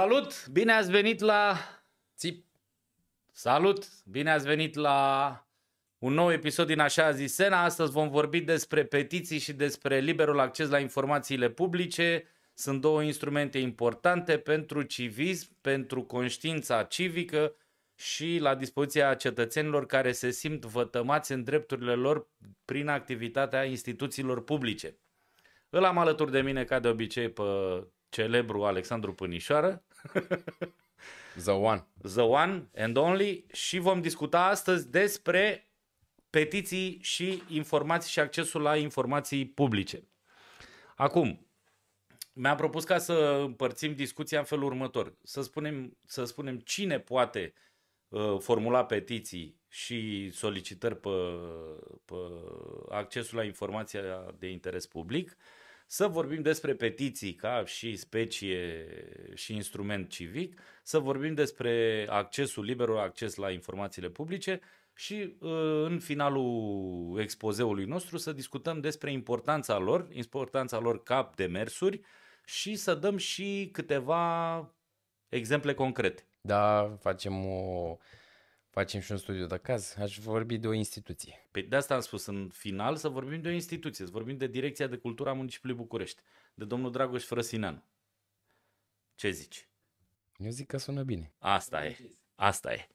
Salut! Bine ați venit la... Țip. Salut! Bine ați venit la un nou episod din Așa zis Sena. Astăzi vom vorbi despre petiții și despre liberul acces la informațiile publice. Sunt două instrumente importante pentru civism, pentru conștiința civică și la dispoziția cetățenilor care se simt vătămați în drepturile lor prin activitatea instituțiilor publice. Îl am alături de mine, ca de obicei, pe celebru Alexandru Pânișoară. The one. The one and only și vom discuta astăzi despre petiții și informații și accesul la informații publice. Acum, mi-am propus ca să împărțim discuția în felul următor. Să spunem, să spunem cine poate uh, formula petiții și solicitări pe, pe accesul la informația de interes public, să vorbim despre petiții ca și specie și instrument civic, să vorbim despre accesul, liberul acces la informațiile publice și uh, în finalul expozeului nostru să discutăm despre importanța lor, importanța lor ca demersuri și să dăm și câteva exemple concrete. Da, facem o facem și un studiu de caz, aș vorbi de o instituție. Păi de asta am spus în final să vorbim de o instituție, să vorbim de Direcția de Cultură a Municipiului București, de domnul Dragoș Frăsineanu. Ce zici? Eu zic că sună bine. Asta e, asta e.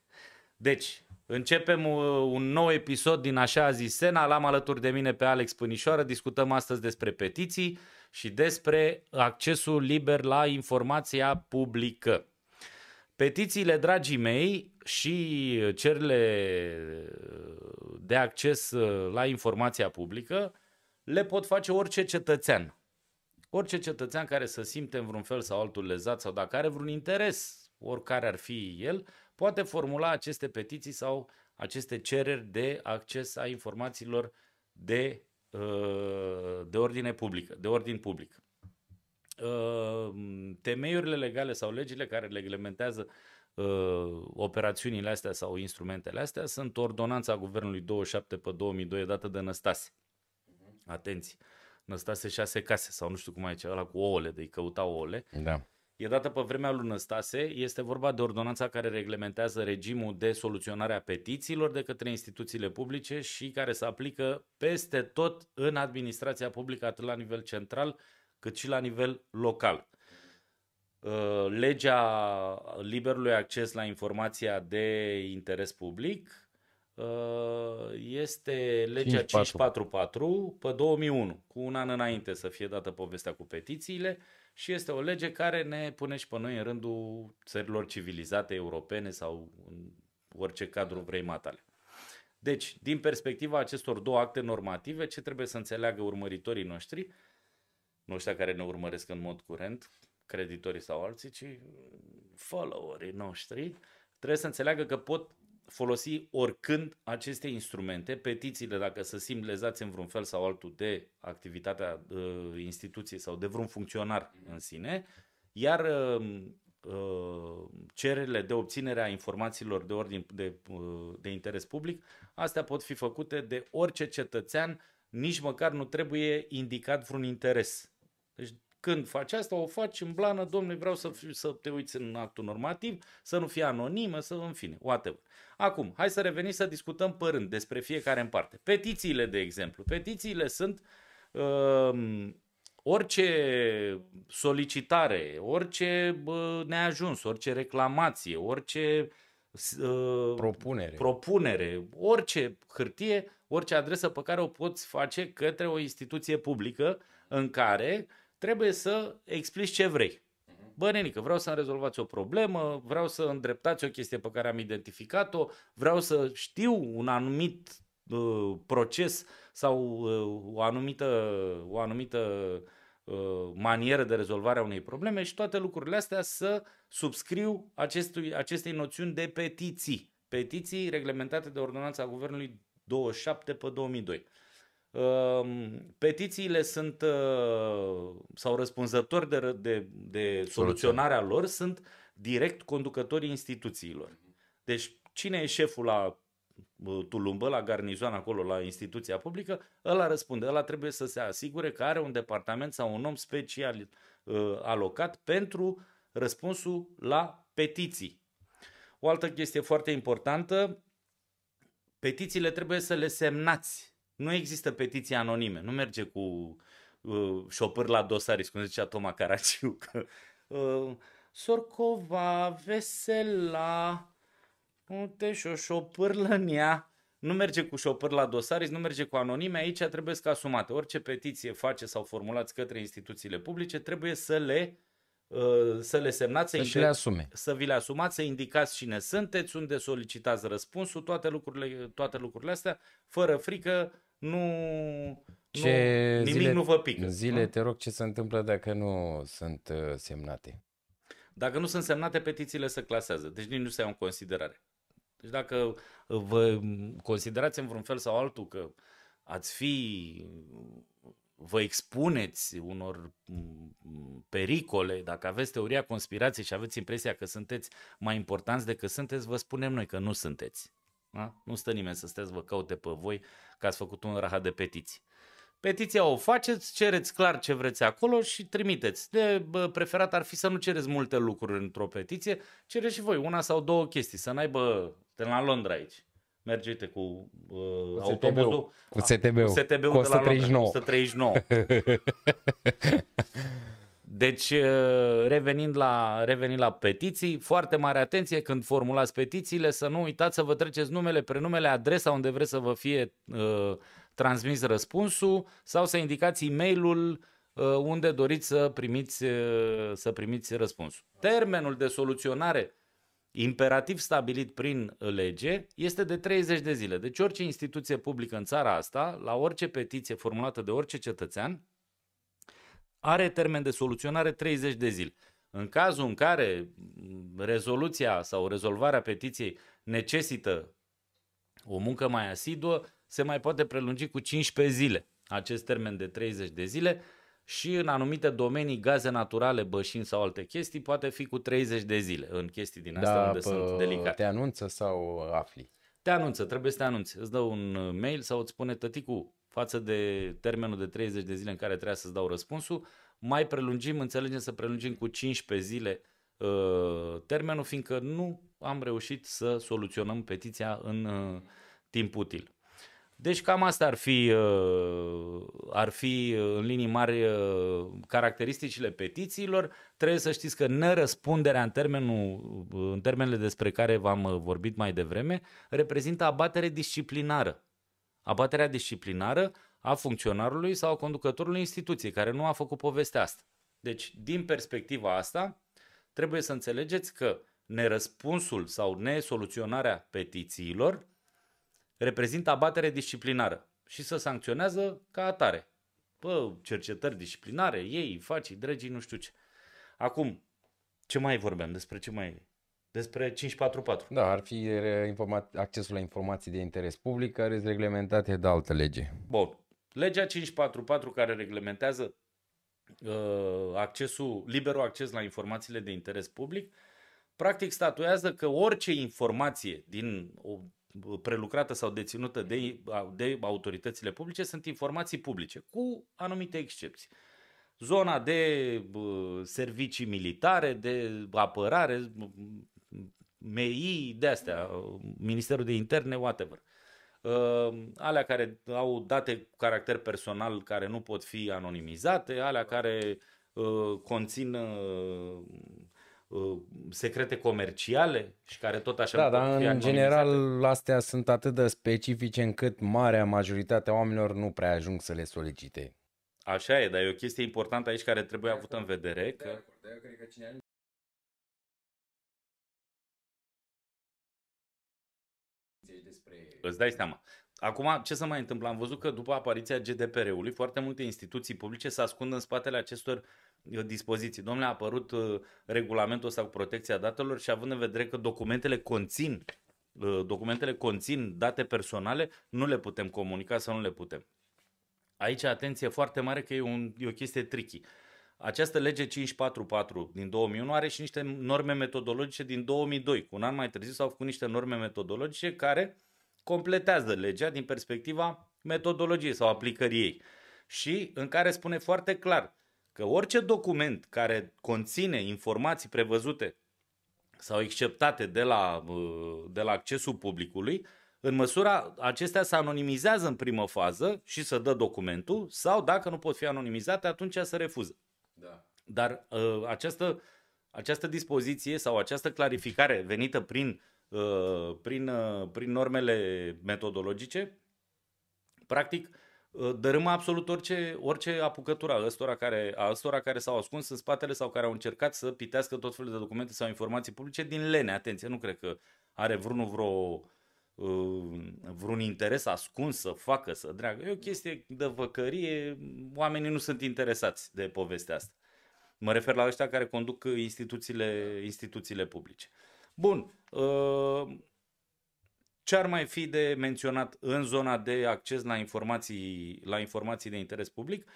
Deci, începem uh, un nou episod din Așa zis Sena. L-am alături de mine pe Alex Pânișoară. Discutăm astăzi despre petiții și despre accesul liber la informația publică. Petițiile, dragii mei, și cerile de acces la informația publică le pot face orice cetățean. Orice cetățean care să simte în vreun fel sau altul lezat sau dacă are vreun interes, oricare ar fi el, poate formula aceste petiții sau aceste cereri de acces a informațiilor de, de ordine publică, de ordin public. Uh, temeiurile legale sau legile care reglementează uh, operațiunile astea sau instrumentele astea sunt ordonanța Guvernului 27 pe 2002 dată de Năstase. Atenție! Năstase șase case sau nu știu cum ai ăla cu ouăle, de-i căuta ouăle. Da. E dată pe vremea lui Năstase, este vorba de ordonanța care reglementează regimul de soluționare a petițiilor de către instituțiile publice și care se aplică peste tot în administrația publică, atât la nivel central, cât și la nivel local. Uh, legea liberului acces la informația de interes public uh, este legea 544 pe 2001, cu un an înainte să fie dată povestea cu petițiile și este o lege care ne pune și pe noi în rândul țărilor civilizate europene sau în orice cadru vrei matale. Deci, din perspectiva acestor două acte normative, ce trebuie să înțeleagă urmăritorii noștri nu ăștia care ne urmăresc în mod curent, creditorii sau alții, ci followerii noștri, trebuie să înțeleagă că pot folosi oricând aceste instrumente, petițiile dacă să simt lezați în vreun fel sau altul de activitatea uh, instituției sau de vreun funcționar în sine, iar uh, uh, cererile de obținere a informațiilor de ordin de, uh, de interes public, astea pot fi făcute de orice cetățean, nici măcar nu trebuie indicat vreun interes deci când faci asta, o faci în blană, domnule, vreau să, fiu, să te uiți în actul normativ, să nu fie anonimă, să în fine, whatever. Acum, hai să revenim să discutăm părând despre fiecare în parte. Petițiile, de exemplu. Petițiile sunt uh, orice solicitare, orice uh, neajuns, orice reclamație, orice uh, propunere. propunere, orice hârtie, orice adresă pe care o poți face către o instituție publică în care uh, trebuie să explici ce vrei. Bă, nenică, vreau să-mi rezolvați o problemă, vreau să îndreptați o chestie pe care am identificat-o, vreau să știu un anumit uh, proces sau uh, o anumită, o anumită uh, manieră de rezolvare a unei probleme și toate lucrurile astea să subscriu acestui, acestei noțiuni de petiții. Petiții reglementate de ordonanța Guvernului 27 pe 2002. Ehm, petițiile sunt uh, sau răspunzători de, de, de soluționarea lor sunt direct conducătorii instituțiilor. Deci cine e șeful la uh, Tulumbă, la garnizon acolo, la instituția publică, ăla răspunde. Ăla trebuie să se asigure că are un departament sau un om special uh, alocat pentru răspunsul la petiții. O altă chestie foarte importantă, petițiile trebuie să le semnați. Nu există petiții anonime, nu merge cu uh, șopâr la dosari, cum zicea Toma Caraciu, că uh, Sorcova, Vesela, uite și o șopârlă în ea. Nu merge cu șopăr la dosari, nu merge cu anonime, aici trebuie să asumate. Orice petiție face sau formulați către instituțiile publice, trebuie să le uh, să le semnați, să, să, le asume. să vi le asumați, să indicați cine sunteți, unde solicitați răspunsul, toate lucrurile, toate lucrurile astea, fără frică, nu, ce nu nimic zile, nu vă pică. Zile, nu? te rog, ce se întâmplă dacă nu sunt uh, semnate? Dacă nu sunt semnate, petițiile se clasează, deci nici nu se iau în considerare. Deci dacă vă considerați în vreun fel sau altul că ați fi, vă expuneți unor pericole, dacă aveți teoria conspirației și aveți impresia că sunteți mai importanți decât sunteți, vă spunem noi că nu sunteți. Da? Nu stă nimeni să steți vă caute pe voi că ați făcut un rahat de petiții. Petiția o faceți, cereți clar ce vreți acolo și trimiteți. De bă, preferat ar fi să nu cereți multe lucruri într-o petiție, cereți și voi una sau două chestii, să n-aibă, de la Londra aici. Merge, uite, cu, uh, cu autobuzul. Cu STB-ul. Cu STB-ul cu 139. de la Londra, 139. Deci, uh, revenind la, revenind la petiții, foarte mare atenție când formulați petițiile, să nu uitați să vă treceți numele, prenumele, adresa unde vreți să vă fie uh, transmis răspunsul sau să indicați e-mailul uh, unde doriți să primiți, uh, să primiți răspunsul. Termenul de soluționare imperativ stabilit prin lege este de 30 de zile. Deci orice instituție publică în țara asta, la orice petiție formulată de orice cetățean, are termen de soluționare 30 de zile. În cazul în care rezoluția sau rezolvarea petiției necesită o muncă mai asiduă, se mai poate prelungi cu 15 zile acest termen de 30 de zile și în anumite domenii, gaze naturale, bășini sau alte chestii, poate fi cu 30 de zile în chestii din astea da, unde sunt delicate. Te anunță sau afli? Te anunță, trebuie să te anunți. Îți dă un mail sau îți spune tăticu, față de termenul de 30 de zile în care trebuie să-ți dau răspunsul, mai prelungim, înțelegem să prelungim cu 15 zile uh, termenul, fiindcă nu am reușit să soluționăm petiția în uh, timp util. Deci cam asta ar fi, uh, ar fi uh, în linii mari uh, caracteristicile petițiilor. Trebuie să știți că nerăspunderea în, termenul, în termenele despre care v-am vorbit mai devreme reprezintă abatere disciplinară. Abaterea disciplinară a funcționarului sau a conducătorului instituției care nu a făcut povestea asta. Deci, din perspectiva asta, trebuie să înțelegeți că nerăspunsul sau nesoluționarea petițiilor reprezintă abatere disciplinară și să sancționează ca atare. Bă, cercetări disciplinare, ei, faci, dregii, nu știu ce. Acum, ce mai vorbeam? Despre ce mai despre 544. Da, ar fi accesul la informații de interes public care sunt reglementate de altă lege. Bun. Legea 544 care reglementează uh, accesul, liberul acces la informațiile de interes public, practic statuează că orice informație din o prelucrată sau deținută de, de autoritățile publice sunt informații publice, cu anumite excepții. Zona de servicii militare, de apărare, MEI, de astea, Ministerul de Interne, whatever. Uh, alea care au date cu caracter personal care nu pot fi anonimizate, alea care uh, conțin uh, Uh, secrete comerciale și care tot așa Da, dar în general astea sunt atât de specifice încât marea majoritate a oamenilor nu prea ajung să le solicite. Așa e, dar e o chestie importantă aici care trebuie avută în vedere. Că... De acord, cred că cine Îți dai seama. Acum, ce să mai întâmplă? Am văzut că după apariția GDPR-ului, foarte multe instituții publice se ascund în spatele acestor dispoziții. Domnule, a apărut uh, regulamentul ăsta cu protecția datelor și având în vedere că documentele conțin uh, documentele conțin date personale, nu le putem comunica sau nu le putem. Aici atenție foarte mare că e, un, e o chestie tricky. Această lege 544 din 2001 are și niște norme metodologice din 2002. Cu un an mai târziu s-au făcut niște norme metodologice care completează legea din perspectiva metodologiei sau aplicării ei și în care spune foarte clar că orice document care conține informații prevăzute sau acceptate de la, uh, de la accesul publicului, în măsura acestea se anonimizează în primă fază și să dă documentul sau dacă nu pot fi anonimizate, atunci se refuză. Da. Dar uh, această, această dispoziție sau această clarificare venită prin, uh, prin, uh, prin normele metodologice, practic uh, dărâmă absolut orice, orice apucătură a ăstora, care, a ăstora care s-au ascuns în spatele sau care au încercat să pitească tot felul de documente sau informații publice din lene. Atenție, nu cred că are vreunul vreo Uh, vreun interes ascuns să facă, să dreagă. E o chestie de văcărie, oamenii nu sunt interesați de povestea asta. Mă refer la ăștia care conduc instituțiile, instituțiile publice. Bun. Uh, ce ar mai fi de menționat în zona de acces la informații, la informații de interes public?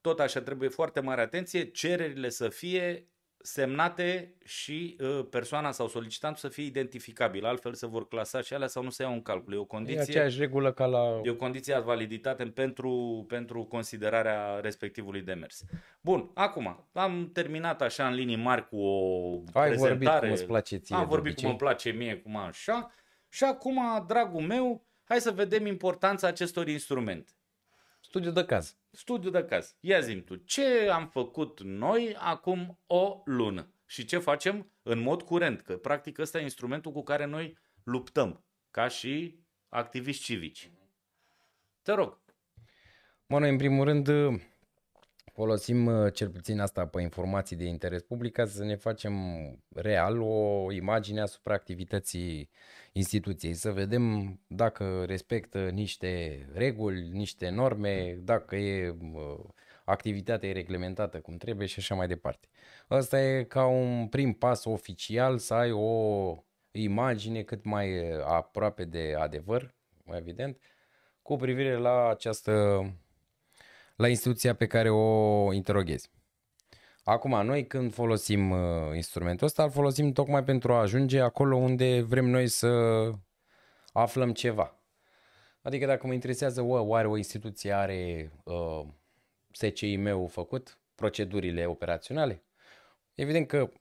Tot așa trebuie foarte mare atenție, cererile să fie semnate și uh, persoana sau solicitantul să fie identificabil, altfel se vor clasa și alea sau nu se iau în calcul. E o condiție, e aceeași regulă ca la... E o condiție a validitate pentru, pentru considerarea respectivului demers. Bun, acum, am terminat așa în linii mari cu o Ai prezentare. vorbit cum îți place ție Am vorbit cum îmi place mie, cum așa. Și acum, dragul meu, hai să vedem importanța acestor instrumente. Studiu de caz. Studiu de caz. Ia zi tu, ce am făcut noi acum o lună? Și ce facem în mod curent? Că practic ăsta e instrumentul cu care noi luptăm, ca și activiști civici. Te rog. Mă, noi în primul rând folosim uh, cel puțin asta pe informații de interes public ca să ne facem real o imagine asupra activității instituției, să vedem dacă respectă niște reguli, niște norme, dacă e uh, activitatea e reglementată cum trebuie și așa mai departe. Asta e ca un prim pas oficial să ai o imagine cât mai uh, aproape de adevăr, evident, cu privire la această la instituția pe care o interoghezi. Acum, noi când folosim uh, instrumentul ăsta, îl folosim tocmai pentru a ajunge acolo unde vrem noi să aflăm ceva. Adică dacă mă interesează, o, oare o instituție are uh, SCI-ul făcut, procedurile operaționale? Evident că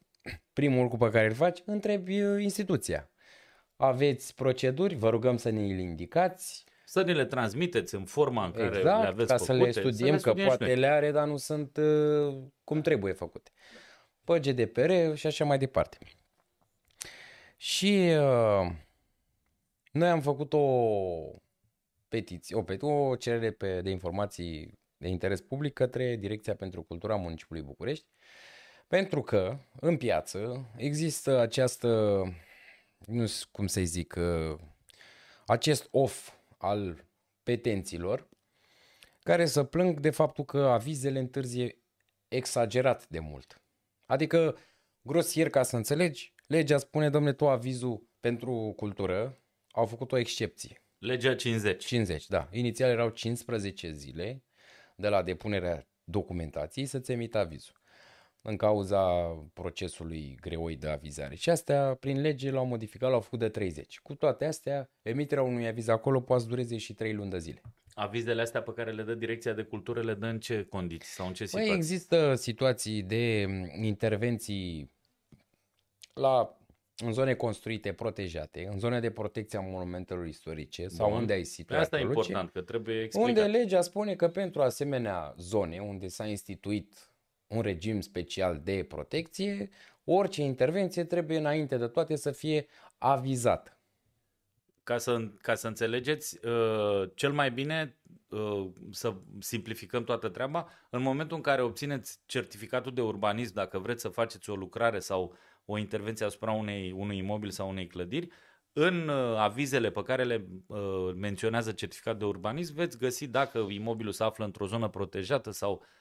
primul lucru pe care îl faci, întrebi uh, instituția. Aveți proceduri, vă rugăm să ne le indicați, să ne le transmiteți în forma în care exact, le aveți ca făcute. să le studiem, să le că poate le are, dar nu sunt uh, cum trebuie făcute. Pe GDPR și așa mai departe. Și uh, noi am făcut o petiție, o, petiție, o cerere pe, de informații de interes public către Direcția pentru Cultura Municipiului București, pentru că în piață există această, nu știu cum să-i zic, uh, acest off al petenților care să plâng de faptul că avizele întârzie exagerat de mult. Adică, grosier ca să înțelegi, legea spune, domne, tu avizul pentru cultură, au făcut o excepție. Legea 50. 50, da. Inițial erau 15 zile de la depunerea documentației să-ți emită avizul în cauza procesului greoi de avizare. Și astea, prin lege, l-au modificat, l-au făcut de 30. Cu toate astea, emiterea unui aviz acolo poate să dureze și 3 luni de zile. Avizele astea pe care le dă Direcția de Cultură le dă în ce condiții sau în ce situații? Păi există situații de intervenții la în zone construite, protejate, în zone de protecție a monumentelor istorice sau Bun. unde ai situat Asta e important, că trebuie explicat. Unde legea spune că pentru asemenea zone unde s-a instituit un regim special de protecție, orice intervenție trebuie înainte de toate să fie avizată. Ca să, ca să înțelegeți, uh, cel mai bine uh, să simplificăm toată treaba, în momentul în care obțineți certificatul de urbanism, dacă vreți să faceți o lucrare sau o intervenție asupra unei, unui imobil sau unei clădiri, în uh, avizele pe care le menționează certificat de urbanism veți găsi dacă imobilul se află într-o zonă protejată sau Uh,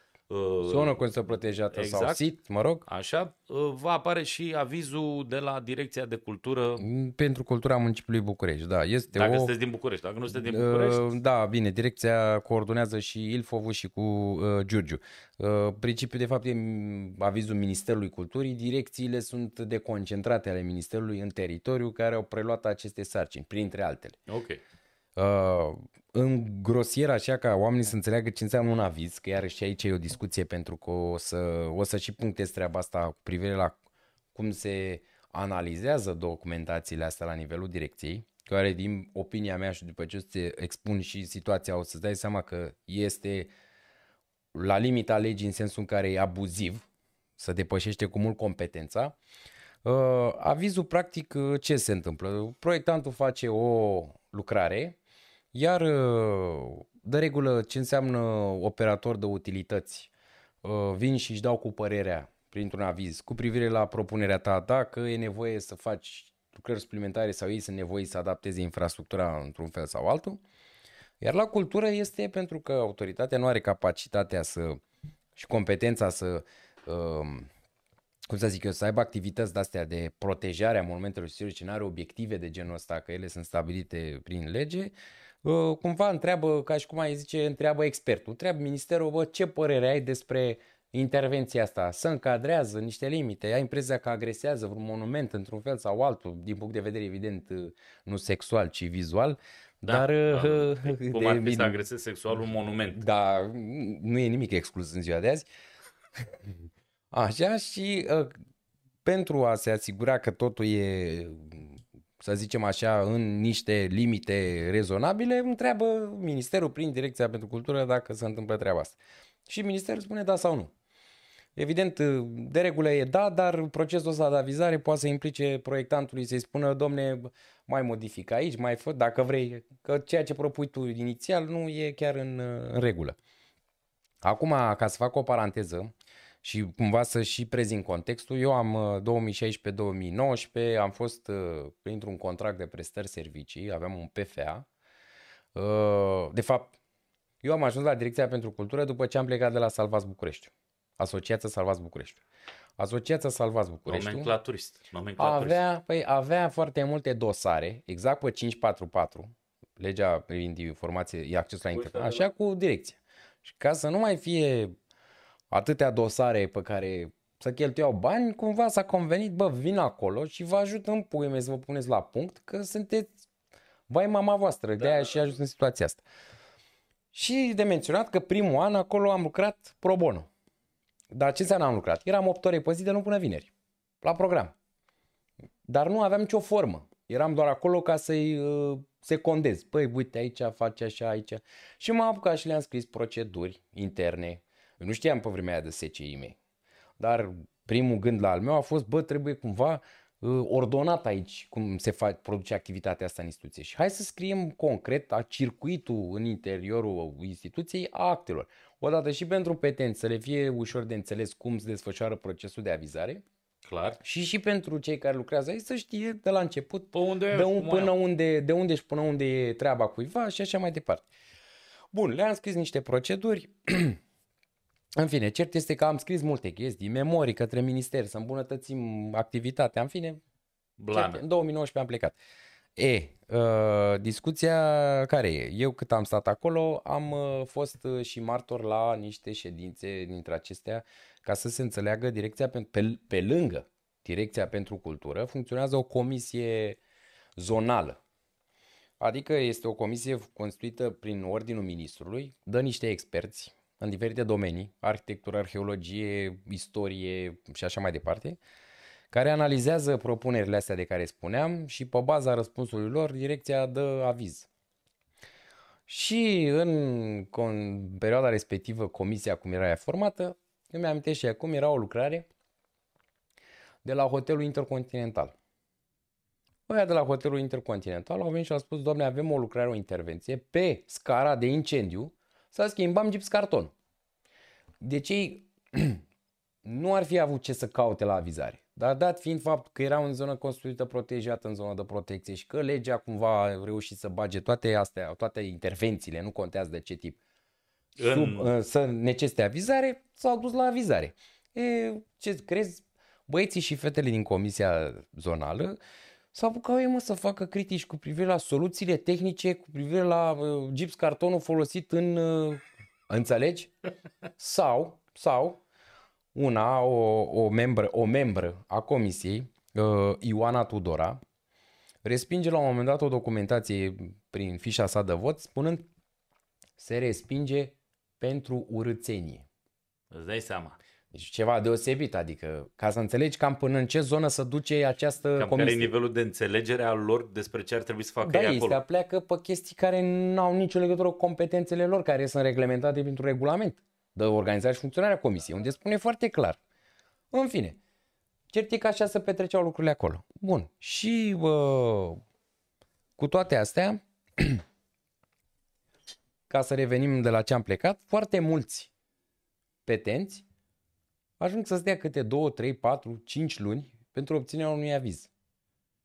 Zonă constă protejată exact, sau SIT, mă rog. Așa, uh, va apare și avizul de la Direcția de Cultură. Mm, pentru Cultura Municipiului București, da. Este dacă o... sunteți din București, dacă nu sunteți din București. Uh, da, bine, direcția coordonează și Ilfovu și cu uh, Giurgiu. Uh, principiul, de fapt, e avizul Ministerului Culturii. Direcțiile sunt deconcentrate ale Ministerului în teritoriu care au preluat aceste sarcini, printre altele. Ok. Uh, în grosier așa ca oamenii să înțeleagă ce înseamnă un aviz, că iarăși aici e o discuție pentru că o să, o să și punctez treaba asta cu privire la cum se analizează documentațiile astea la nivelul direcției, care din opinia mea și după ce te expun și situația o să-ți dai seama că este la limita legii în sensul în care e abuziv, să depășește cu mult competența. Uh, avizul practic ce se întâmplă? Proiectantul face o lucrare, iar uh, de regulă ce înseamnă operator de utilități uh, vin și își dau cu părerea printr-un aviz cu privire la propunerea ta dacă e nevoie să faci lucrări suplimentare sau ei sunt nevoie să adapteze infrastructura într-un fel sau altul. Iar la cultură este pentru că autoritatea nu are capacitatea să și competența să uh, cum să zic eu, să aibă activități de-astea de protejare a monumentelor istorice, nu are obiective de genul ăsta, că ele sunt stabilite prin lege, uh, cumva întreabă, ca și cum ai zice, întreabă expertul, întreabă ministerul, bă, ce părere ai despre intervenția asta? Se încadrează niște limite? Ai impresia că agresează vreun monument într-un fel sau altul, din punct de vedere evident uh, nu sexual, ci vizual? Da, dar, da. Uh, cum ar fi să agresezi sexual un monument? Da, nu e nimic exclus în ziua de azi. Așa și uh, pentru a se asigura că totul e, să zicem așa, în niște limite rezonabile, întreabă Ministerul prin Direcția pentru Cultură dacă se întâmplă treaba asta. Și Ministerul spune da sau nu. Evident, de regulă e da, dar procesul ăsta de avizare poate să implice proiectantului să-i spună, domne, mai modific aici, mai fă, dacă vrei, că ceea ce propui tu inițial nu e chiar în, în regulă. Acum, ca să fac o paranteză, și cumva să și prezint contextul. Eu am 2016-2019, uh, am fost uh, printr-un contract de prestări servicii, aveam un PFA. Uh, de fapt, eu am ajuns la Direcția pentru Cultură după ce am plecat de la Salvați București. Asociația Salvați București. Asociația Salvați București. Nomenclaturist. Nomenclaturist. Avea, păi, avea foarte multe dosare, exact pe 544, legea privind informație, acces la internet, așa cu direcția. Și ca să nu mai fie atâtea dosare pe care să cheltuiau bani, cumva s-a convenit, bă, vin acolo și vă ajut în pui mei să vă puneți la punct, că sunteți vai mama voastră, de aia da. și ajuns în situația asta. Și de menționat că primul an acolo am lucrat pro bono. Dar ce înseamnă am lucrat? Eram 8 ore pe zi de luni până vineri, la program. Dar nu aveam nicio formă. Eram doar acolo ca să-i uh, secondez. Păi, uite, aici face așa, aici. Și m-am apucat și le-am scris proceduri interne, eu nu știam pe vremea aia de SCI mei. Dar primul gând la al meu a fost, bă, trebuie cumva uh, ordonat aici cum se face, produce activitatea asta în instituție. Și hai să scriem concret a circuitul în interiorul instituției a actelor. Odată și pentru petenți să le fie ușor de înțeles cum se desfășoară procesul de avizare. Clar. Și și pentru cei care lucrează aici să știe de la început pe unde de, un, până unde, de unde și până unde e treaba cuiva și așa mai departe. Bun, le-am scris niște proceduri În fine, cert este că am scris multe chestii, memorii către minister, să îmbunătățim activitatea, în fine, Blană. Cert, în 2019 am plecat. E, uh, discuția care e? Eu cât am stat acolo, am uh, fost uh, și martor la niște ședințe dintre acestea ca să se înțeleagă direcția pe, pe, pe lângă Direcția pentru Cultură, funcționează o comisie zonală. Adică este o comisie constituită prin ordinul ministrului, dă niște experți, în diferite domenii, arhitectură, arheologie, istorie și așa mai departe, care analizează propunerile astea de care spuneam și pe baza răspunsului lor direcția dă aviz. Și în, în perioada respectivă, comisia cum era ea formată, eu mi-am și acum era o lucrare de la hotelul Intercontinental. Ăia de la hotelul Intercontinental au venit și au spus, doamne, avem o lucrare, o intervenție pe scara de incendiu să schimbăm gips carton. Deci ei nu ar fi avut ce să caute la avizare. Dar dat fiind fapt că era în zonă construită protejată, în zonă de protecție și că legea cumva a reușit să bage toate astea, toate intervențiile, nu contează de ce tip, în... sub, uh, să necesite avizare, s-au dus la avizare. E, ce crezi? Băieții și fetele din comisia zonală s-au apucat ei mă să facă critici cu privire la soluțiile tehnice, cu privire la uh, gips cartonul folosit în... Uh, înțelegi? Sau, sau una, o, o, membră, o membră a comisiei, uh, Ioana Tudora, respinge la un moment dat o documentație prin fișa sa de vot spunând se respinge pentru urâțenie. Îți dai seama. Deci ceva deosebit, adică ca să înțelegi cam până în ce zonă să duce această Cam comisie. care e nivelul de înțelegere al lor despre ce ar trebui să facă Da, ei ei acolo. se pleacă pe chestii care nu au nicio legătură cu competențele lor, care sunt reglementate printr-un regulament de organizare și funcționarea comisiei, unde spune foarte clar. În fine, cert e că așa se petreceau lucrurile acolo. Bun. Și uh, cu toate astea, ca să revenim de la ce am plecat, foarte mulți petenți ajung să stea câte 2, 3, 4, 5 luni pentru obținerea unui aviz.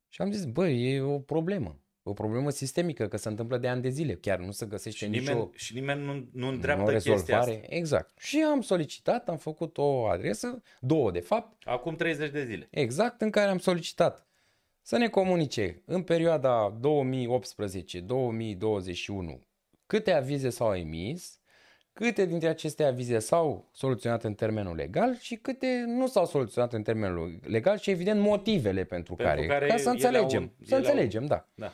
Și am zis, bă, e o problemă. O problemă sistemică, că se întâmplă de ani de zile. Chiar nu se găsește Și nicio nimeni, și nimeni nu, nu nu îndreaptă chestia asta. rezolvare. Exact. Și am solicitat, am făcut o adresă, două de fapt, Acum 30 de zile. exact în care am solicitat să ne comunice în perioada 2018-2021 câte avize s-au emis, câte dintre aceste avize s-au soluționat în termenul legal și câte nu s-au soluționat în termenul legal și evident motivele pentru, Pentru care, care ca să ele au înțelegem, un- să ele au- înțelegem, da. Da.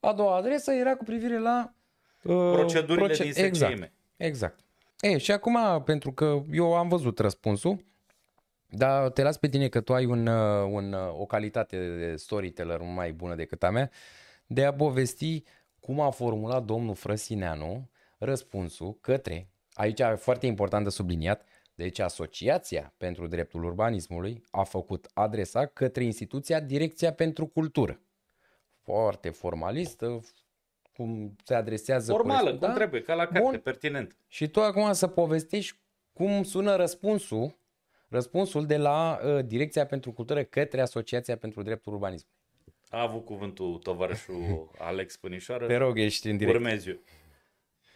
A doua adresă era cu privire la uh, Procedurile din SCM. Exact. Exact. E, și acum, pentru că eu am văzut răspunsul, dar te las pe tine că tu ai un, uh, un, uh, o calitate de storyteller mai bună decât a mea, de a povesti cum a formulat domnul Frăsineanu răspunsul către, aici e foarte important de subliniat, deci Asociația pentru Dreptul Urbanismului a făcut adresa către instituția Direcția pentru Cultură. Foarte formalistă, cum se adresează Formală, corespund- cum da? trebuie, ca la carte, Bun. pertinent. Și tu acum să povestești cum sună răspunsul, răspunsul de la uh, Direcția pentru Cultură către Asociația pentru Dreptul Urbanism. A avut cuvântul tovarășul Alex Pânișoară. Te rog, ești în direct. Urmez eu.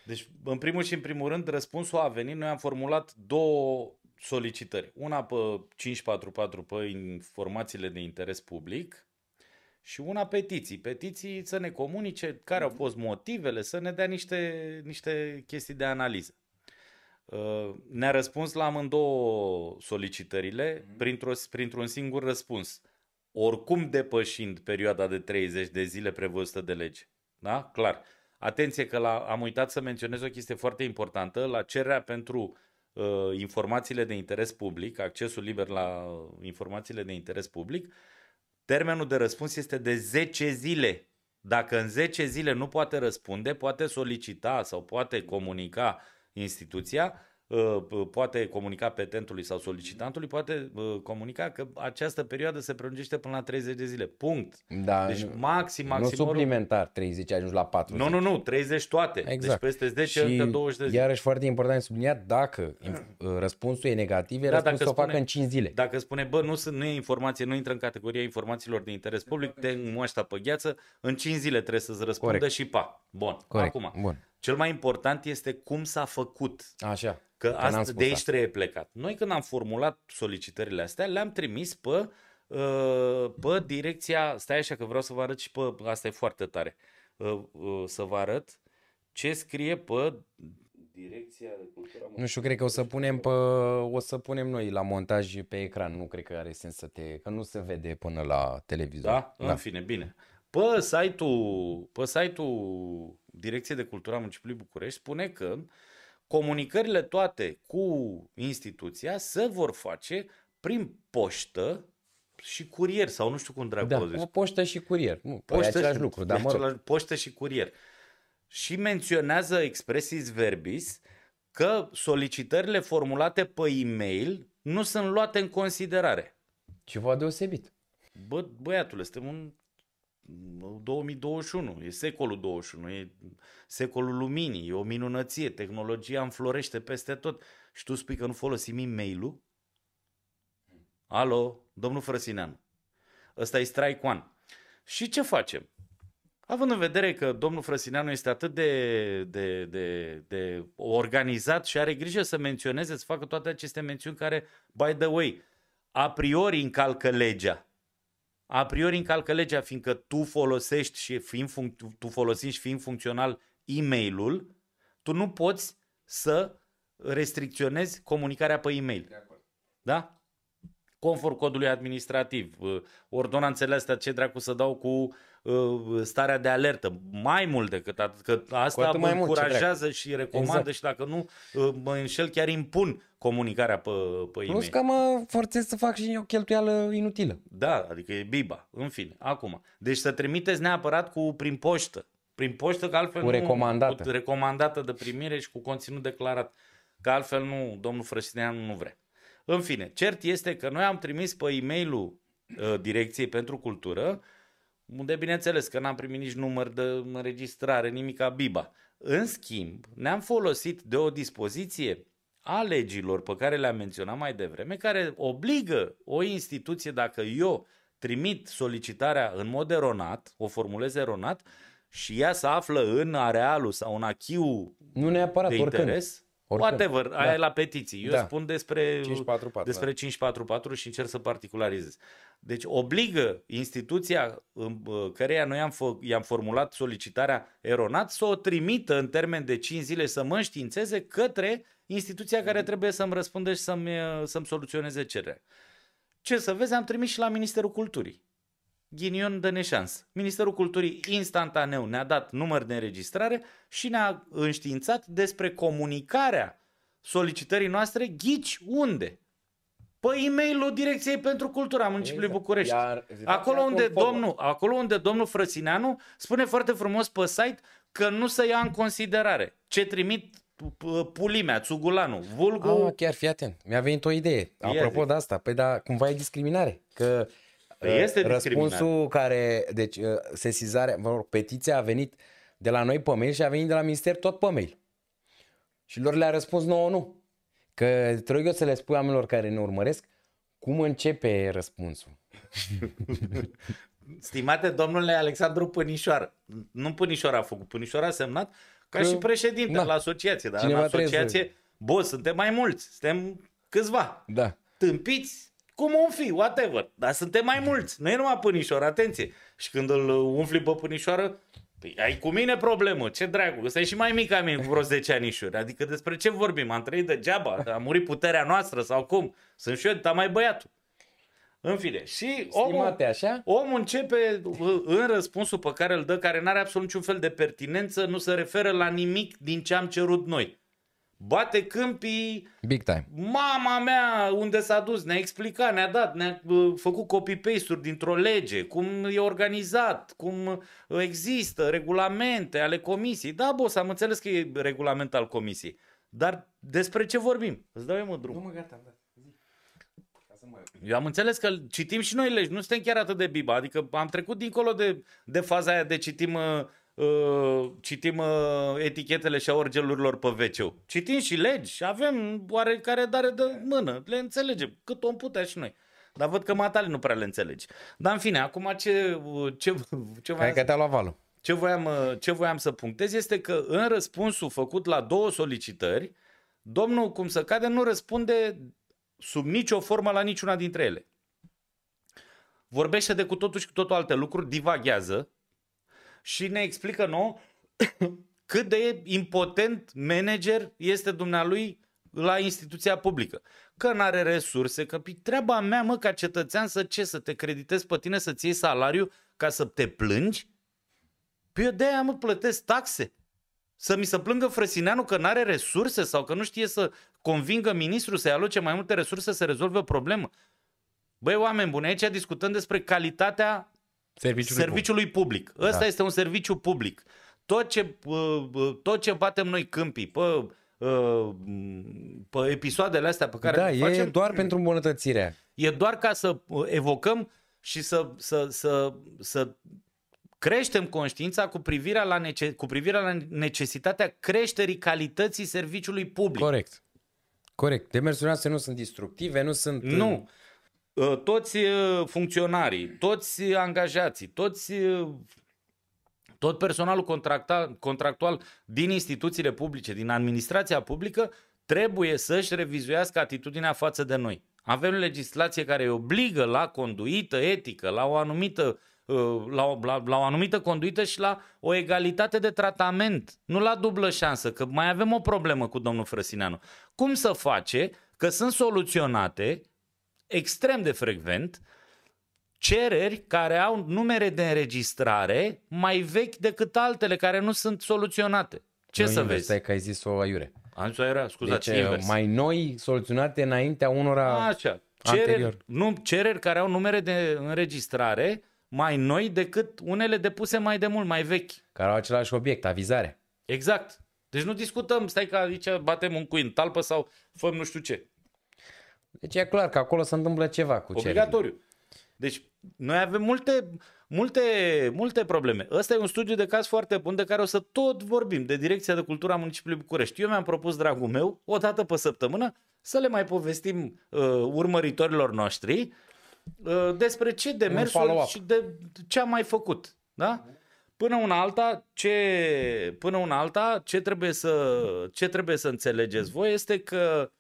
Deci, în primul și în primul rând, răspunsul a venit. Noi am formulat două solicitări. Una pe 544 pe informațiile de interes public și una petiții. Petiții să ne comunice care au fost motivele, să ne dea niște, niște chestii de analiză. Uh, Ne-a răspuns la amândouă solicitările printr-o, printr-un singur răspuns. Oricum depășind perioada de 30 de zile prevăzută de lege. Da? Clar. Atenție că la, am uitat să menționez o chestie foarte importantă. La cererea pentru uh, informațiile de interes public, accesul liber la uh, informațiile de interes public, termenul de răspuns este de 10 zile. Dacă în 10 zile nu poate răspunde, poate solicita sau poate comunica instituția, uh, poate comunica petentului sau solicitantului, poate uh, comunica că această perioadă se prelungește până la 30 de zile. Punct. Da, Deci nu, maxim, nu maxim. suplimentar 30, ajungi la 40. Nu, nu, nu, 30 toate. Exact. Deci peste 10 încă 20 de zile. iarăși foarte important de subliniat, dacă inf- răspunsul e negativ, e Da, răspunsul dacă să o facă spune- în 5 zile. Dacă spune, bă, nu, sunt, nu e informație, nu intră în categoria informațiilor de interes public, te moașta pe gheață, în 5 zile trebuie să-ți răspundă Corect. și pa. Bun, Corect. acum. Bun. Cel mai important este cum s-a făcut. Așa. Că n-am asta, spus de aici asta. trebuie plecat. Noi când am formulat solicitările astea, le-am trimis pe, uh, pe direcția, stai așa că vreau să vă arăt și pe, asta e foarte tare, uh, uh, să vă arăt ce scrie pe direcția de cultură. Nu știu, cred că o să punem pe, o să punem noi la montaj pe ecran. Nu cred că are sens să te, că nu se vede până la televizor. Da? În fine, bine. Pe site-ul, pe site-ul Direcției de Cultură a Municipiului București spune că comunicările toate cu instituția se vor face prin poștă și curier sau nu știu cum dracu Da, o zici. o poștă și curier. Nu, poștă Poștă e același și- lucru, e dar mă rog. același- Poștă și curier. Și menționează expresis verbis că solicitările formulate pe e-mail nu sunt luate în considerare. Ceva deosebit. Bă, băiatule, suntem în 2021, e secolul 21, e secolul luminii, e o minunăție, tehnologia înflorește peste tot și tu spui că nu folosim e-mail-ul? Alo, domnul Frăsineanu, ăsta e strike one. Și ce facem? Având în vedere că domnul Frăsineanu este atât de, de, de, de organizat și are grijă să menționeze, să facă toate aceste mențiuni care, by the way, a priori încalcă legea. A priori încalcă legea, fiindcă tu folosești și fiind func- tu folosești și fiind funcțional e-mailul, tu nu poți să restricționezi comunicarea pe e-mail. Da? conform codului administrativ. Uh, ordonanțele astea ce dracu să dau cu uh, starea de alertă. Mai mult decât atât, că asta mă încurajează mult, și recomandă exact. și dacă nu uh, mă înșel chiar impun comunicarea pe, pe e-mail. Plus că mă forțez să fac și o cheltuială inutilă. Da, adică e biba, în fine, acum. Deci să trimiteți neapărat cu prin poștă. Prin poștă, că altfel cu recomandată. Nu, cu recomandată de primire și cu conținut declarat. Că altfel nu, domnul Frăsineanu nu vrea. În fine, cert este că noi am trimis pe e-mailul uh, Direcției pentru Cultură, unde bineînțeles că n-am primit nici număr de înregistrare, nimica biba. În schimb, ne-am folosit de o dispoziție a legilor pe care le-am menționat mai devreme, care obligă o instituție, dacă eu trimit solicitarea în mod eronat, o formulez eronat, și ea să află în arealul sau în achiul nu neapărat, de interes, oricând. Whatever, da. aia e la petiții. Eu da. spun despre 544, despre da. 544 și încerc să particularizez. Deci obligă instituția în căreia noi am fă, i-am formulat solicitarea eronat să o trimită în termen de 5 zile să mă înștiințeze către instituția care trebuie să-mi răspundă și să-mi, să-mi soluționeze cererea. Ce să vezi, am trimis și la Ministerul Culturii ghinion de neșans. Ministerul Culturii instantaneu ne-a dat număr de înregistrare și ne-a înștiințat despre comunicarea solicitării noastre ghici unde? Pe e-mailul Direcției pentru Cultura a Municipiului exact. București. Iar, acolo, unde domnul, acolo unde domnul Frăsineanu spune foarte frumos pe site că nu se ia în considerare ce trimit pulimea, țugulanu, vulgu... Ah, chiar fii atent. Mi-a venit o idee. Apropo de asta, păi da, cumva e discriminare. Că Păi este Răspunsul care, deci uh, sesizarea, mă rog, petiția a venit de la noi pe mail și a venit de la minister tot pe mail. Și lor le-a răspuns nouă nu. Că trebuie eu să le spui oamenilor care ne urmăresc cum începe răspunsul. Stimate domnule Alexandru Pânișoară, nu Pânișoara a făcut, Pânișoara a semnat ca că, și președinte da. la asociație, dar Cineva în asociație, să... bă, suntem mai mulți, suntem câțiva. Da. Tâmpiți, cum un fi, whatever. Dar suntem mai mulți. Nu e numai pânișor, atenție. Și când îl umfli pe pânișoară, Păi ai cu mine problemă, ce dragul, ăsta e și mai mic ca mine cu vreo 10 anișuri. Adică despre ce vorbim? Am trăit degeaba, a murit puterea noastră sau cum? Sunt și eu, dar mai băiatul. În fine, și omul, așa? omul începe în răspunsul pe care îl dă, care nu are absolut niciun fel de pertinență, nu se referă la nimic din ce am cerut noi. Bate câmpii. Big time. Mama mea, unde s-a dus, ne-a explicat, ne-a dat, ne-a făcut copy-paste-uri dintr-o lege, cum e organizat, cum există regulamente ale comisiei. Da, boss, am înțeles că e regulament al comisiei. Dar despre ce vorbim? Îți dau eu mă drum. Nu mă gata, da. Eu am înțeles că citim și noi legi, nu suntem chiar atât de biba, adică am trecut dincolo de, de faza aia de citim uh, uh, citim uh, etichetele și orgelurilor pe wc Citim și legi și avem oarecare dare de mână. Le înțelegem cât om putea și noi. Dar văd că matale nu prea le înțelegi. Dar în fine, acum ce, ce, ce voiam, că te-a luat valul. Ce voiam, uh, ce voiam să punctez este că în răspunsul făcut la două solicitări, domnul cum să cade nu răspunde sub nicio formă la niciuna dintre ele. Vorbește de cu totul și cu totul alte lucruri, divaghează, și ne explică nou cât de impotent manager este dumnealui la instituția publică. Că nu are resurse, că treaba mea, mă, ca cetățean, să ce, să te creditezi pe tine, să-ți iei salariu ca să te plângi? Păi eu de-aia, mă, plătesc taxe. Să mi se plângă Frăsineanu că nu are resurse sau că nu știe să convingă ministrul să-i aloce mai multe resurse să rezolve o problemă. Băi, oameni buni, aici discutăm despre calitatea Serviciului, serviciului public. public. Ăsta da. este un serviciu public. Tot ce, tot ce batem noi câmpii pe, pe episoadele astea pe care da, le facem... e doar pentru îmbunătățirea. E doar ca să evocăm și să, să, să, să creștem conștiința cu privire la, nece- cu privire la necesitatea creșterii calității serviciului public. Corect. Corect. Demersurile noastre nu sunt destructive, nu sunt... Nu. Uh, toți uh, funcționarii, toți angajații, toți uh, tot personalul contractual, contractual din instituțiile publice, din administrația publică, trebuie să-și revizuiască atitudinea față de noi. Avem legislație care îi obligă la conduită etică, la o anumită la o, la, la o anumită conduită și la o egalitate de tratament, nu la dublă șansă, că mai avem o problemă cu domnul Frăsineanu. Cum să face că sunt soluționate extrem de frecvent cereri care au numere de înregistrare mai vechi decât altele care nu sunt soluționate. Ce Nu să invers, vezi? Stai că ai zis-o aiure. Am zis era, scuzați, Deci invers. mai noi soluționate înaintea unora... Așa. Cereri, anterior. nu, cereri care au numere de înregistrare mai noi decât unele depuse mai de mult, mai vechi. care au același obiect, avizare. Exact. Deci nu discutăm, stai că aici batem un cui în talpă sau făm nu știu ce. Deci e clar că acolo se întâmplă ceva cu cererile. Obligatoriu. Deci noi avem multe, multe, multe probleme. Ăsta e un studiu de caz foarte bun de care o să tot vorbim, de Direcția de Cultură a Municipiului București. Eu mi-am propus, dragul meu, o dată pe săptămână, să le mai povestim uh, urmăritorilor noștri uh, despre ce demersuri follow-up. și de ce am mai făcut. Da? Până una alta, ce, până una alta, ce trebuie să, ce trebuie să înțelegeți voi este că uh,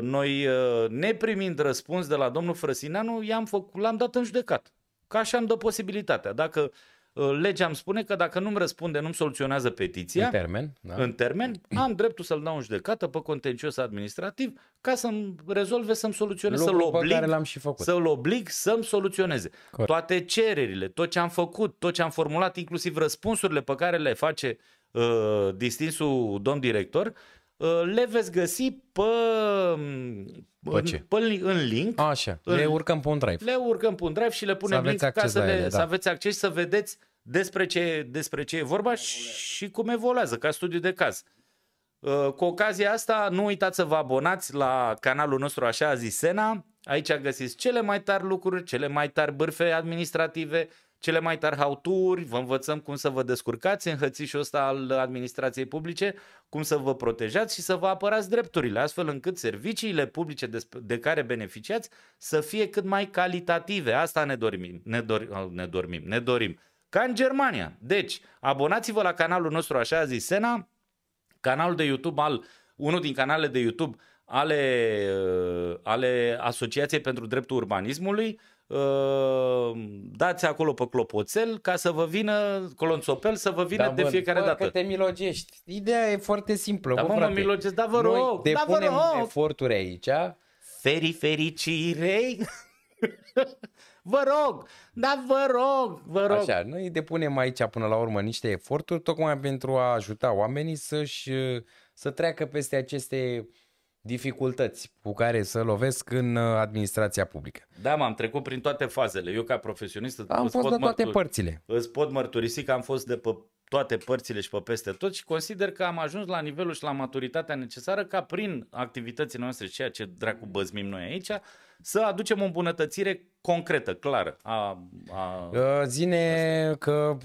noi, uh, neprimind răspuns de la domnul Frăsineanu, i-am făcut, l-am dat în judecat. Ca așa îmi dă posibilitatea. Dacă uh, legea îmi spune că dacă nu-mi răspunde, nu-mi soluționează petiția, În termen. Da? în termen, am dreptul să-l dau în judecată pe contencios administrativ ca să-mi rezolve, să-mi soluționeze, să-l Lucru pe oblig, care l-am și făcut. să-l oblig să-mi soluționeze. Corect. Toate cererile, tot ce am făcut, tot ce am formulat, inclusiv răspunsurile pe care le face uh, distinsul domn director, uh, le veți găsi pe, Pe în, ce? pe, în link. Așa, le În- urcăm pe un drive. Le urcăm pe un drive și le punem aveți link ca acces să, la le, ele, să da. aveți acces și să vedeți despre ce, despre ce e vorba și cum evoluează ca studiu de caz. Uh, Cu ocazia asta, nu uitați să vă abonați la canalul nostru Așa a zis Sena. Aici găsiți cele mai tari lucruri, cele mai tari bârfe administrative, cele mai tari hauturi, vă învățăm cum să vă descurcați în hățișul ăsta al administrației publice, cum să vă protejați și să vă apărați drepturile, astfel încât serviciile publice de, de care beneficiați să fie cât mai calitative. Asta ne dorim, ne, dor, ne dorim, ne dorim. Ca în Germania. Deci, abonați-vă la canalul nostru Așa a zis Sena, canalul de YouTube al, unul din canalele de YouTube ale, uh, ale Asociației pentru Dreptul Urbanismului, uh, dați acolo pe clopoțel ca să vă vină colonțopel, să vă vină de bă, fiecare bă, dată. că te milogești. Ideea e foarte simplă, Da, bă, mă, mă frate. milogesc, da, vă Noi rog, da, vă depunem rog. eforturi aici, Feri fericirei? vă rog, da, vă rog, vă rog. Așa, noi depunem aici până la urmă niște eforturi tocmai pentru a ajuta oamenii să-și, să treacă peste aceste dificultăți cu care să lovesc în uh, administrația publică. Da, m-am trecut prin toate fazele. Eu ca profesionist Am îți fost pot de toate mărturi- părțile. îți pot mărturisi că am fost de pe toate părțile și pe peste tot și consider că am ajuns la nivelul și la maturitatea necesară ca prin activitățile noastre, ceea ce dracu băzmim noi aici, să aducem o îmbunătățire concretă, clară. A, a... Uh, Zine că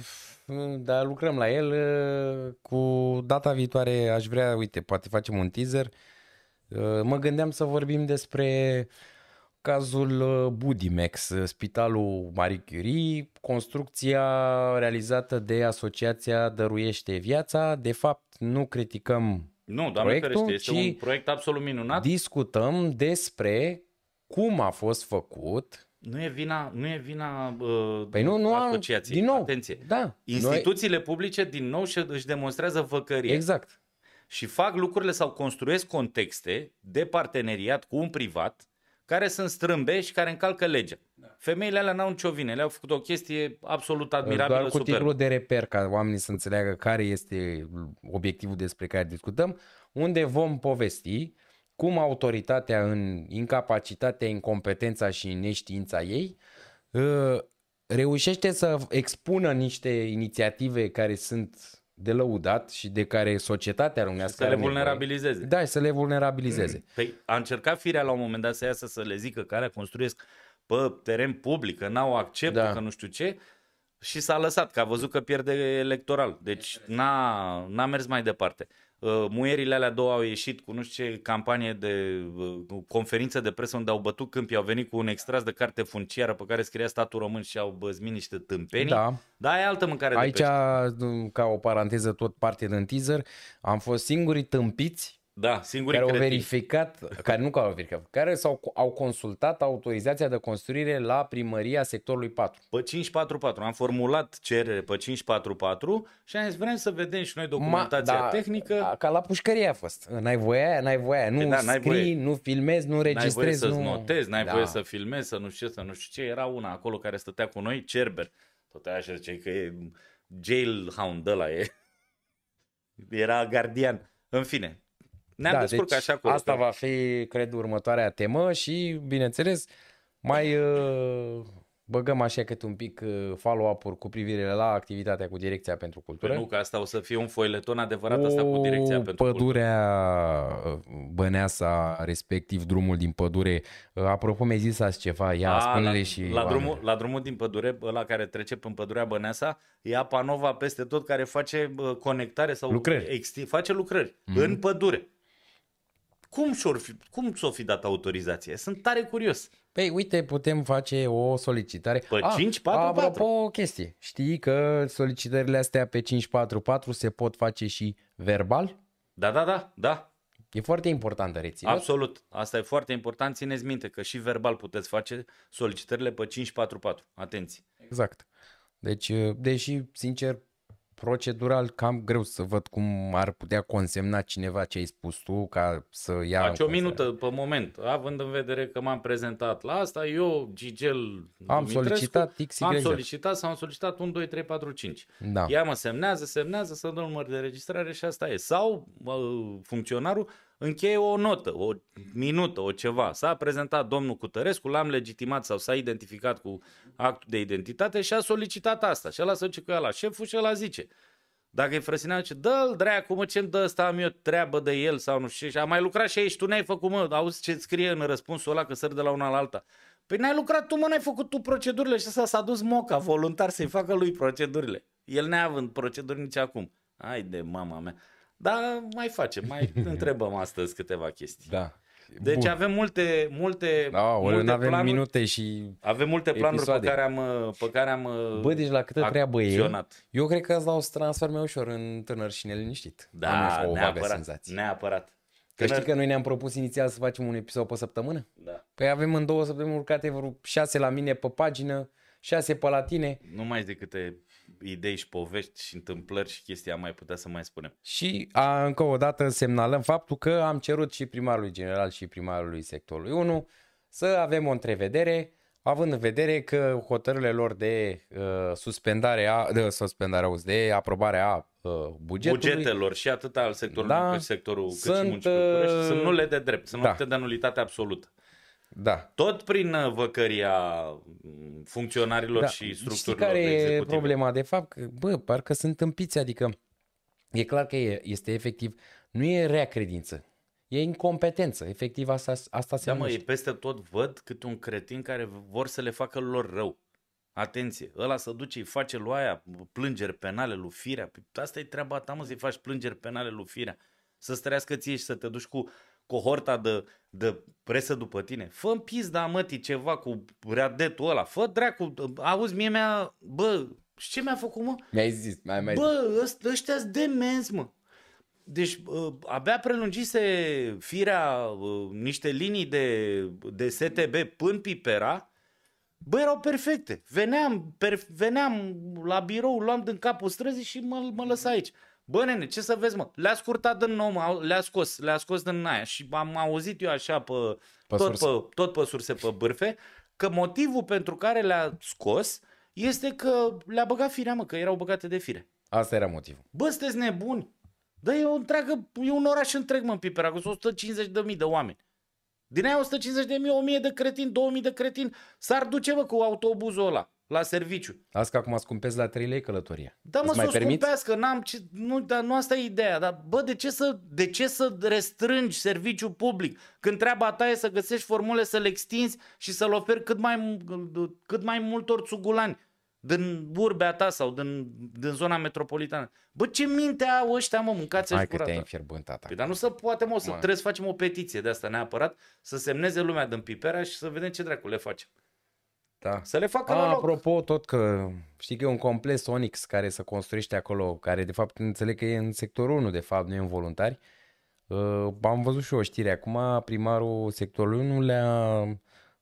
uh, da, lucrăm la el. uh, Cu data viitoare aș vrea, uite, poate facem un teaser. Uh, Mă gândeam să vorbim despre cazul uh, Budimex, uh, Spitalul Marie Curie, construcția realizată de Asociația Dăruiește Viața. De fapt, nu criticăm, Nu, doamne proiectul, ferește, este ci un proiect absolut minunat. discutăm despre cum a fost făcut. Nu e vina, nu e vina uh, Păi nu, nu am, asociației. din nou, Atenție. da, noi, Instituțiile publice din nou și- își demonstrează văcărie. exact. Și fac lucrurile sau construiesc contexte de parteneriat cu un privat care sunt strâmbe și care încalcă legea. Da. Femeile alea n-au nicio vină, le-au făcut o chestie absolut admirabilă, Doar cu superbă. titlul de reper, ca oamenii să înțeleagă care este obiectivul despre care discutăm, unde vom povesti cum autoritatea în incapacitatea, incompetența și neștiința ei uh, reușește să expună niște inițiative care sunt de lăudat și de care societatea românească Să le are nevoie. vulnerabilizeze. Da, și să le vulnerabilizeze. Păi a încercat firea la un moment dat să iasă să le zică că alea construiesc pe teren public, că n-au accept, Da. că nu știu ce, și s-a lăsat, că a văzut că pierde electoral. Deci n-a, n-a mers mai departe. Uh, Muierile alea două au ieșit cu nu știu ce campanie de uh, conferință de presă unde au bătut câmpii, au venit cu un extras de carte funciară pe care scria statul român și au băzmit niște tâmpenii. Da. Da, e altă mâncare Aici, de pește. ca o paranteză, tot parte din teaser, am fost singurii tâmpiți Da, singurii care au cretini. verificat, care nu care au verificat, care s-au, au consultat autorizația de construire la primăria sectorului 4. Pe 544. Am formulat cerere pe 544 și am zis vrem să vedem și noi documentația da, tehnică. a- Ca la pușcărie a fost. N-ai voie aia, n-ai voie aia. Nu Păi da, n-ai scrii, voie. nu filmezi, nu N-ai voie registrezi. să-ți nu... notezi, n-ai da. voie să filmezi, să nu știu ce, să nu știu ce. Era una acolo care stătea cu noi, Cerber. Tot aia și zice că e jailhound ăla e. Era gardian. În fine. Ne-am da, descurcat deci și acolo. Asta va fi, cred, următoarea temă și, bineînțeles, mai uh, băgăm așa cât un pic uh, follow-up-uri cu privire la activitatea cu Direcția pentru Cultură. Păi nu, că asta o să fie un foileton adevărat asta cu direcția O pentru cultură. pădurea uh, Băneasa, respectiv drumul din pădure. Uh, Apropo, mi-ai zis azi ceva, ia, A, spune-le la, și la, oamenilor. drumul, la drumul din pădure, ăla care trece prin pădurea Băneasa, e apa nova peste tot care face bă, conectare sau Lucrări. Exti- face lucrări mm. în pădure. Cum și-or fi, cum s-o fi dat autorizație? Sunt tare curios. Păi uite, putem face o solicitare. Pe 544. Apropo, o chestie. Știi că solicitările astea pe 544 se pot face și verbal? Da, da, da, da. E foarte important de reținut. Absolut. Asta e foarte important. Țineți minte că și verbal puteți face solicitările pe 544. Atenție. Exact. Deci, deși, sincer, procedural cam greu să văd cum ar putea consemna cineva ce ai spus tu ca să ia în Face o considerare. minută pe moment, având în vedere că m-am prezentat la asta, eu, Gigel Am Dumitrescu, solicitat XYZ. Am solicitat sau am solicitat 1, 2, 3, 4, 5. Da. Ea mă semnează, semnează, să dă număr de registrare și asta e. Sau uh, funcționarul încheie o notă, o minută, o ceva. S-a prezentat domnul Cutărescu, l-am legitimat sau s-a identificat cu actul de identitate și a solicitat asta. Și ăla se duce cu ea la șeful și ăla zice. Dacă e frăsinat, zice, dă-l dreacu, mă, ce-mi dă ăsta, am eu treabă de el sau nu știu ce. Și am mai lucrat și aici, tu n-ai făcut, mă, auzi ce scrie în răspunsul ăla că sări de la una la alta. Păi n-ai lucrat tu, mă, n-ai făcut tu procedurile și ăsta s-a dus moca, voluntar, să-i facă lui procedurile. El neavând proceduri nici acum. Hai de mama mea. Dar mai facem, mai întrebăm astăzi câteva chestii. Da. Deci Bun. avem multe, multe, Da, multe ori avem planuri, minute și... avem multe planuri episoade. pe care am, pe care am Bă, deci la câtă treabă e, acționat. eu cred că îți dau să transforme ușor în tânăr și neliniștit. Am Da, așa o vagă neapărat, senzație. neapărat. Că știi Tânăr- că noi ne-am propus inițial să facem un episod pe săptămână? Da. Păi avem în două săptămâni urcate vreo șase la mine pe pagină, șase pe la tine Nu mai zic câte idei și povești și întâmplări și chestii am mai putea să mai spunem. și a, încă o dată semnalăm faptul că am cerut și primarului general și primarului sectorului 1 să avem o întrevedere, având în vedere că hotărârile lor de uh, suspendare a, de suspendare, auzi, de aprobare a uh, bugetului, Bugetelor și atât al sectorului Da, cât și sectorul cât și sunt, muncii culturale uh, sunt nule de drept, sunt da. da. de nulitate absolută. Da, Tot prin uh, văcăria mm, funcționarilor Da, și Știi structurilor care e executive. problema? De fapt, că, bă, parcă sunt împiți, adică e clar că e, este efectiv, nu e rea credință, e incompetență, efectiv asta, asta se Da, mă, numește. e peste tot văd cât un cretin care vor să le facă lor rău. Atenție, ăla să duce, îi face lui aia plângeri penale lui Firea. Păi Asta e treaba ta, mă, să-i faci plângeri penale lui Firea. Să străiască ție și să te duci cu cohorta de, de presă după tine. Fă-mi pizda, mătii, ceva cu readetul ăla. Fă dracu, auzi, mie mi-a, bă, și ce mi-a făcut, mă? Mi-ai zis, mai mai Bă, ăst- ăștia-s demenți, mă. Deci, uh, abia prelungise firea uh, niște linii de, de STB până Pipera, bă, erau perfecte. Veneam, per, veneam la birou, luam din capul străzii și mă, mă lăsa aici. Bă, nene, ce să vezi, mă? Le-a scurtat din nou, mă, le-a scos, le-a scos din aia și am auzit eu așa pe, Pe tot, surse. pe, tot pe surse, pe bârfe, că motivul pentru care le-a scos este că le-a băgat firea, mă, că erau băgate de fire. Asta era motivul. Bă, sunteți nebuni? Dar e, o întreagă, e un oraș întreg, mă, în Pipera, că sunt 150 de mii de oameni. Din aia 150 de mii, 1000 de cretini, 2000 de cretini, s-ar duce, bă, cu autobuzul ăla la serviciu. Asta că acum scumpezi la 3 lei călătoria. Da, mă, Îți să mai o permiți? scumpească, n-am ce, nu, dar nu asta e ideea, dar bă, de ce, să, de ce să restrângi serviciul public când treaba ta e să găsești formule să le extinzi și să-l oferi cât mai, cât mai multor țugulani din urbea ta sau din, din zona metropolitană. Bă, ce minte au ăștia, mă, mâncați Hai că te-ai curată. înfierbântat. Păi, dar nu se poate, mă, să Mă. trebuie să facem o petiție de asta neapărat, să semneze lumea din Pipera și să vedem ce dracu le facem. Da. Să le facă A, la loc. apropo, tot că știi că e un complex Onyx care se construiește acolo, care de fapt înțeleg că e în sectorul 1, de fapt, nu e în voluntari. Uh, am văzut și o știre acum, primarul sectorului nu le-a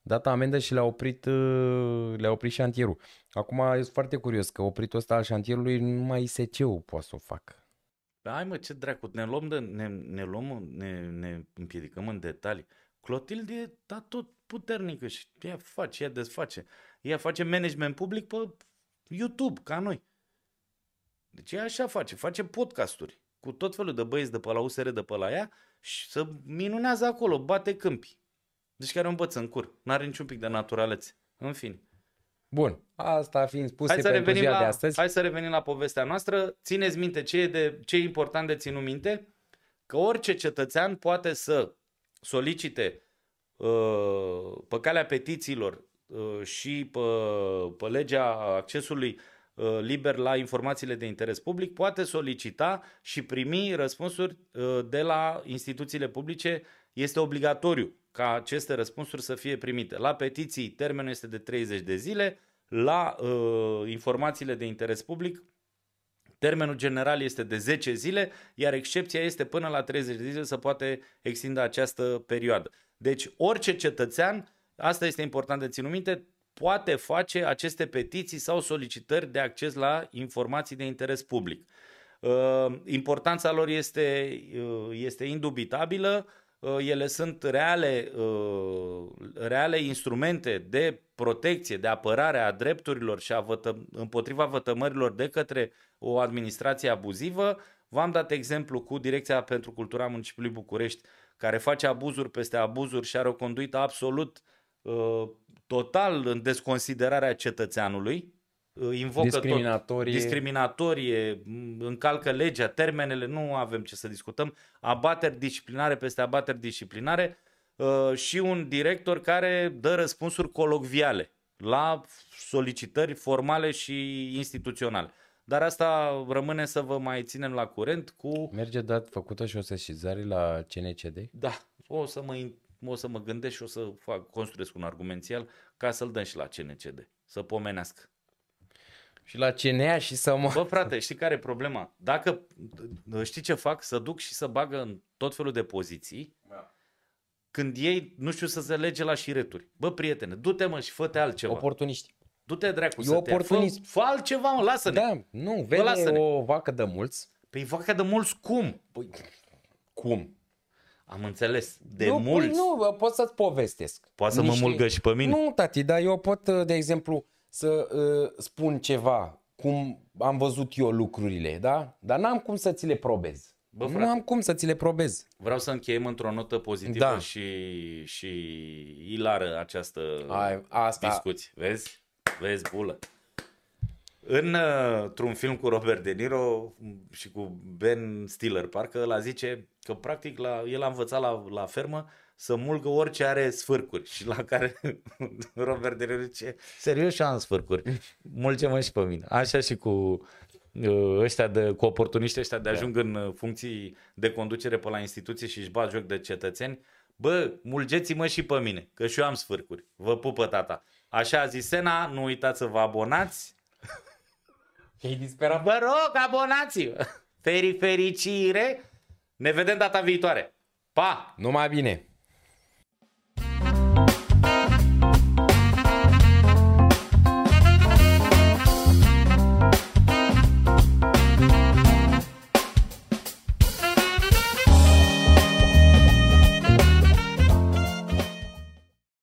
dat amendă și le-a oprit, uh, le-a oprit șantierul. Acum sunt foarte curios că opritul ăsta al șantierului numai ISC-ul poate să o facă. Hai mă, ce dracu, ne luăm, de, ne, ne luăm, ne, ne împiedicăm în detalii. Clotilde e da, tot puternică și ea face, ea desface. Ea face management public pe YouTube, ca noi. Deci ea așa face, face podcasturi cu tot felul de băieți de pe la USR, de pe la ea și să minunează acolo, bate câmpi. Deci chiar învăță în cur. N-are niciun pic de naturalețe. În fine. Bun, asta fiind spuse Hai să, pentru revenim ziua la, de astăzi. hai să revenim la povestea noastră. Țineți minte ce e, de, ce e important de ținut minte? Că orice cetățean poate să solicite uh, pe calea petițiilor uh, și pe, pe legea accesului uh, liber la informațiile de interes public, poate solicita și primi răspunsuri uh, de la instituțiile publice. Este obligatoriu ca aceste răspunsuri să fie primite. La petiții termenul este de 30 de zile, la uh, informațiile de interes public termenul general este de 10 zile, iar excepția este până la 30 de zile să poate extinde această perioadă. Deci orice cetățean, asta este important de ținut minte, poate face aceste petiții sau solicitări de acces la informații de interes public. Uh, importanța lor este, uh, este indubitabilă, uh, ele sunt reale, uh, reale instrumente de protecție, de apărare a drepturilor și a vătă, împotriva vătămărilor de către o administrație abuzivă. V-am dat exemplu cu Direcția pentru Cultura Municipiului București, care face abuzuri peste abuzuri și are o conduită absolut uh, total în desconsiderarea cetățeanului, uh, invocă Discriminatorie. tot discriminatorie, m, încalcă legea, termenele, nu avem ce să discutăm, abateri disciplinare peste abateri disciplinare uh, și un director care dă răspunsuri colocviale la solicitări formale și instituționale. Dar asta rămâne să vă mai ținem la curent cu Merge dat făcută și o sesizare la CNCD? da, o să mă, in- o să mă gândesc și o să fac, construiesc un argumențial ca să-l dăm și la CNCD, să pomenească. Și la CNA și să mă... Bă, frate, știi care e problema? Dacă, știi ce fac? Să duc și să bagă în tot felul de poziții, când ei nu știu să se lege la șireturi. Bă, prietene, du-te mă și fă-te altceva. Oportuniști. Du-te dracu E să te oportunism. Fă, fă altceva, mă, lasă-ne. Da, nu, vede lasă-ne. o vacă de mulți. Păi vaca de mulți cum? Păi, cum? Am înțeles, de eu, mulți. Păi, nu, bă, pot să-ți povestesc. Poate să mă Niște- mulgă și pe mine? Nu, tati, dar eu pot, uh, de exemplu, să uh, spun ceva cum am văzut eu lucrurile, da? Dar n-am cum să ți le probez. Bă, nu frate. am cum să ți le probez. Vreau să încheiem într-o notă pozitivă Da. și, și ilară această Ai, asta, discuție. Vezi? Vezi, bulă. În, uh, într-un film cu Robert De Niro și cu Ben Stiller, parcă la zice că practic la, el a învățat la, la fermă să mulgă orice are sfârcuri și la care Robert De Niro zice serios și am sfârcuri, mulge-mă și pe mine. Așa și cu uh, ăștia de, cu oportuniști ăștia de ajung în uh, funcții de conducere pe la instituție și își bat joc de cetățeni, bă, mulgeți-mă și pe mine, că și eu am sfârcuri. Vă pupă tata. Așa a zis Sena, nu uitați să vă abonați. E disperat. Vă rog, abonați-vă! Feri fericire! Ne vedem data viitoare! Pa! Numai bine!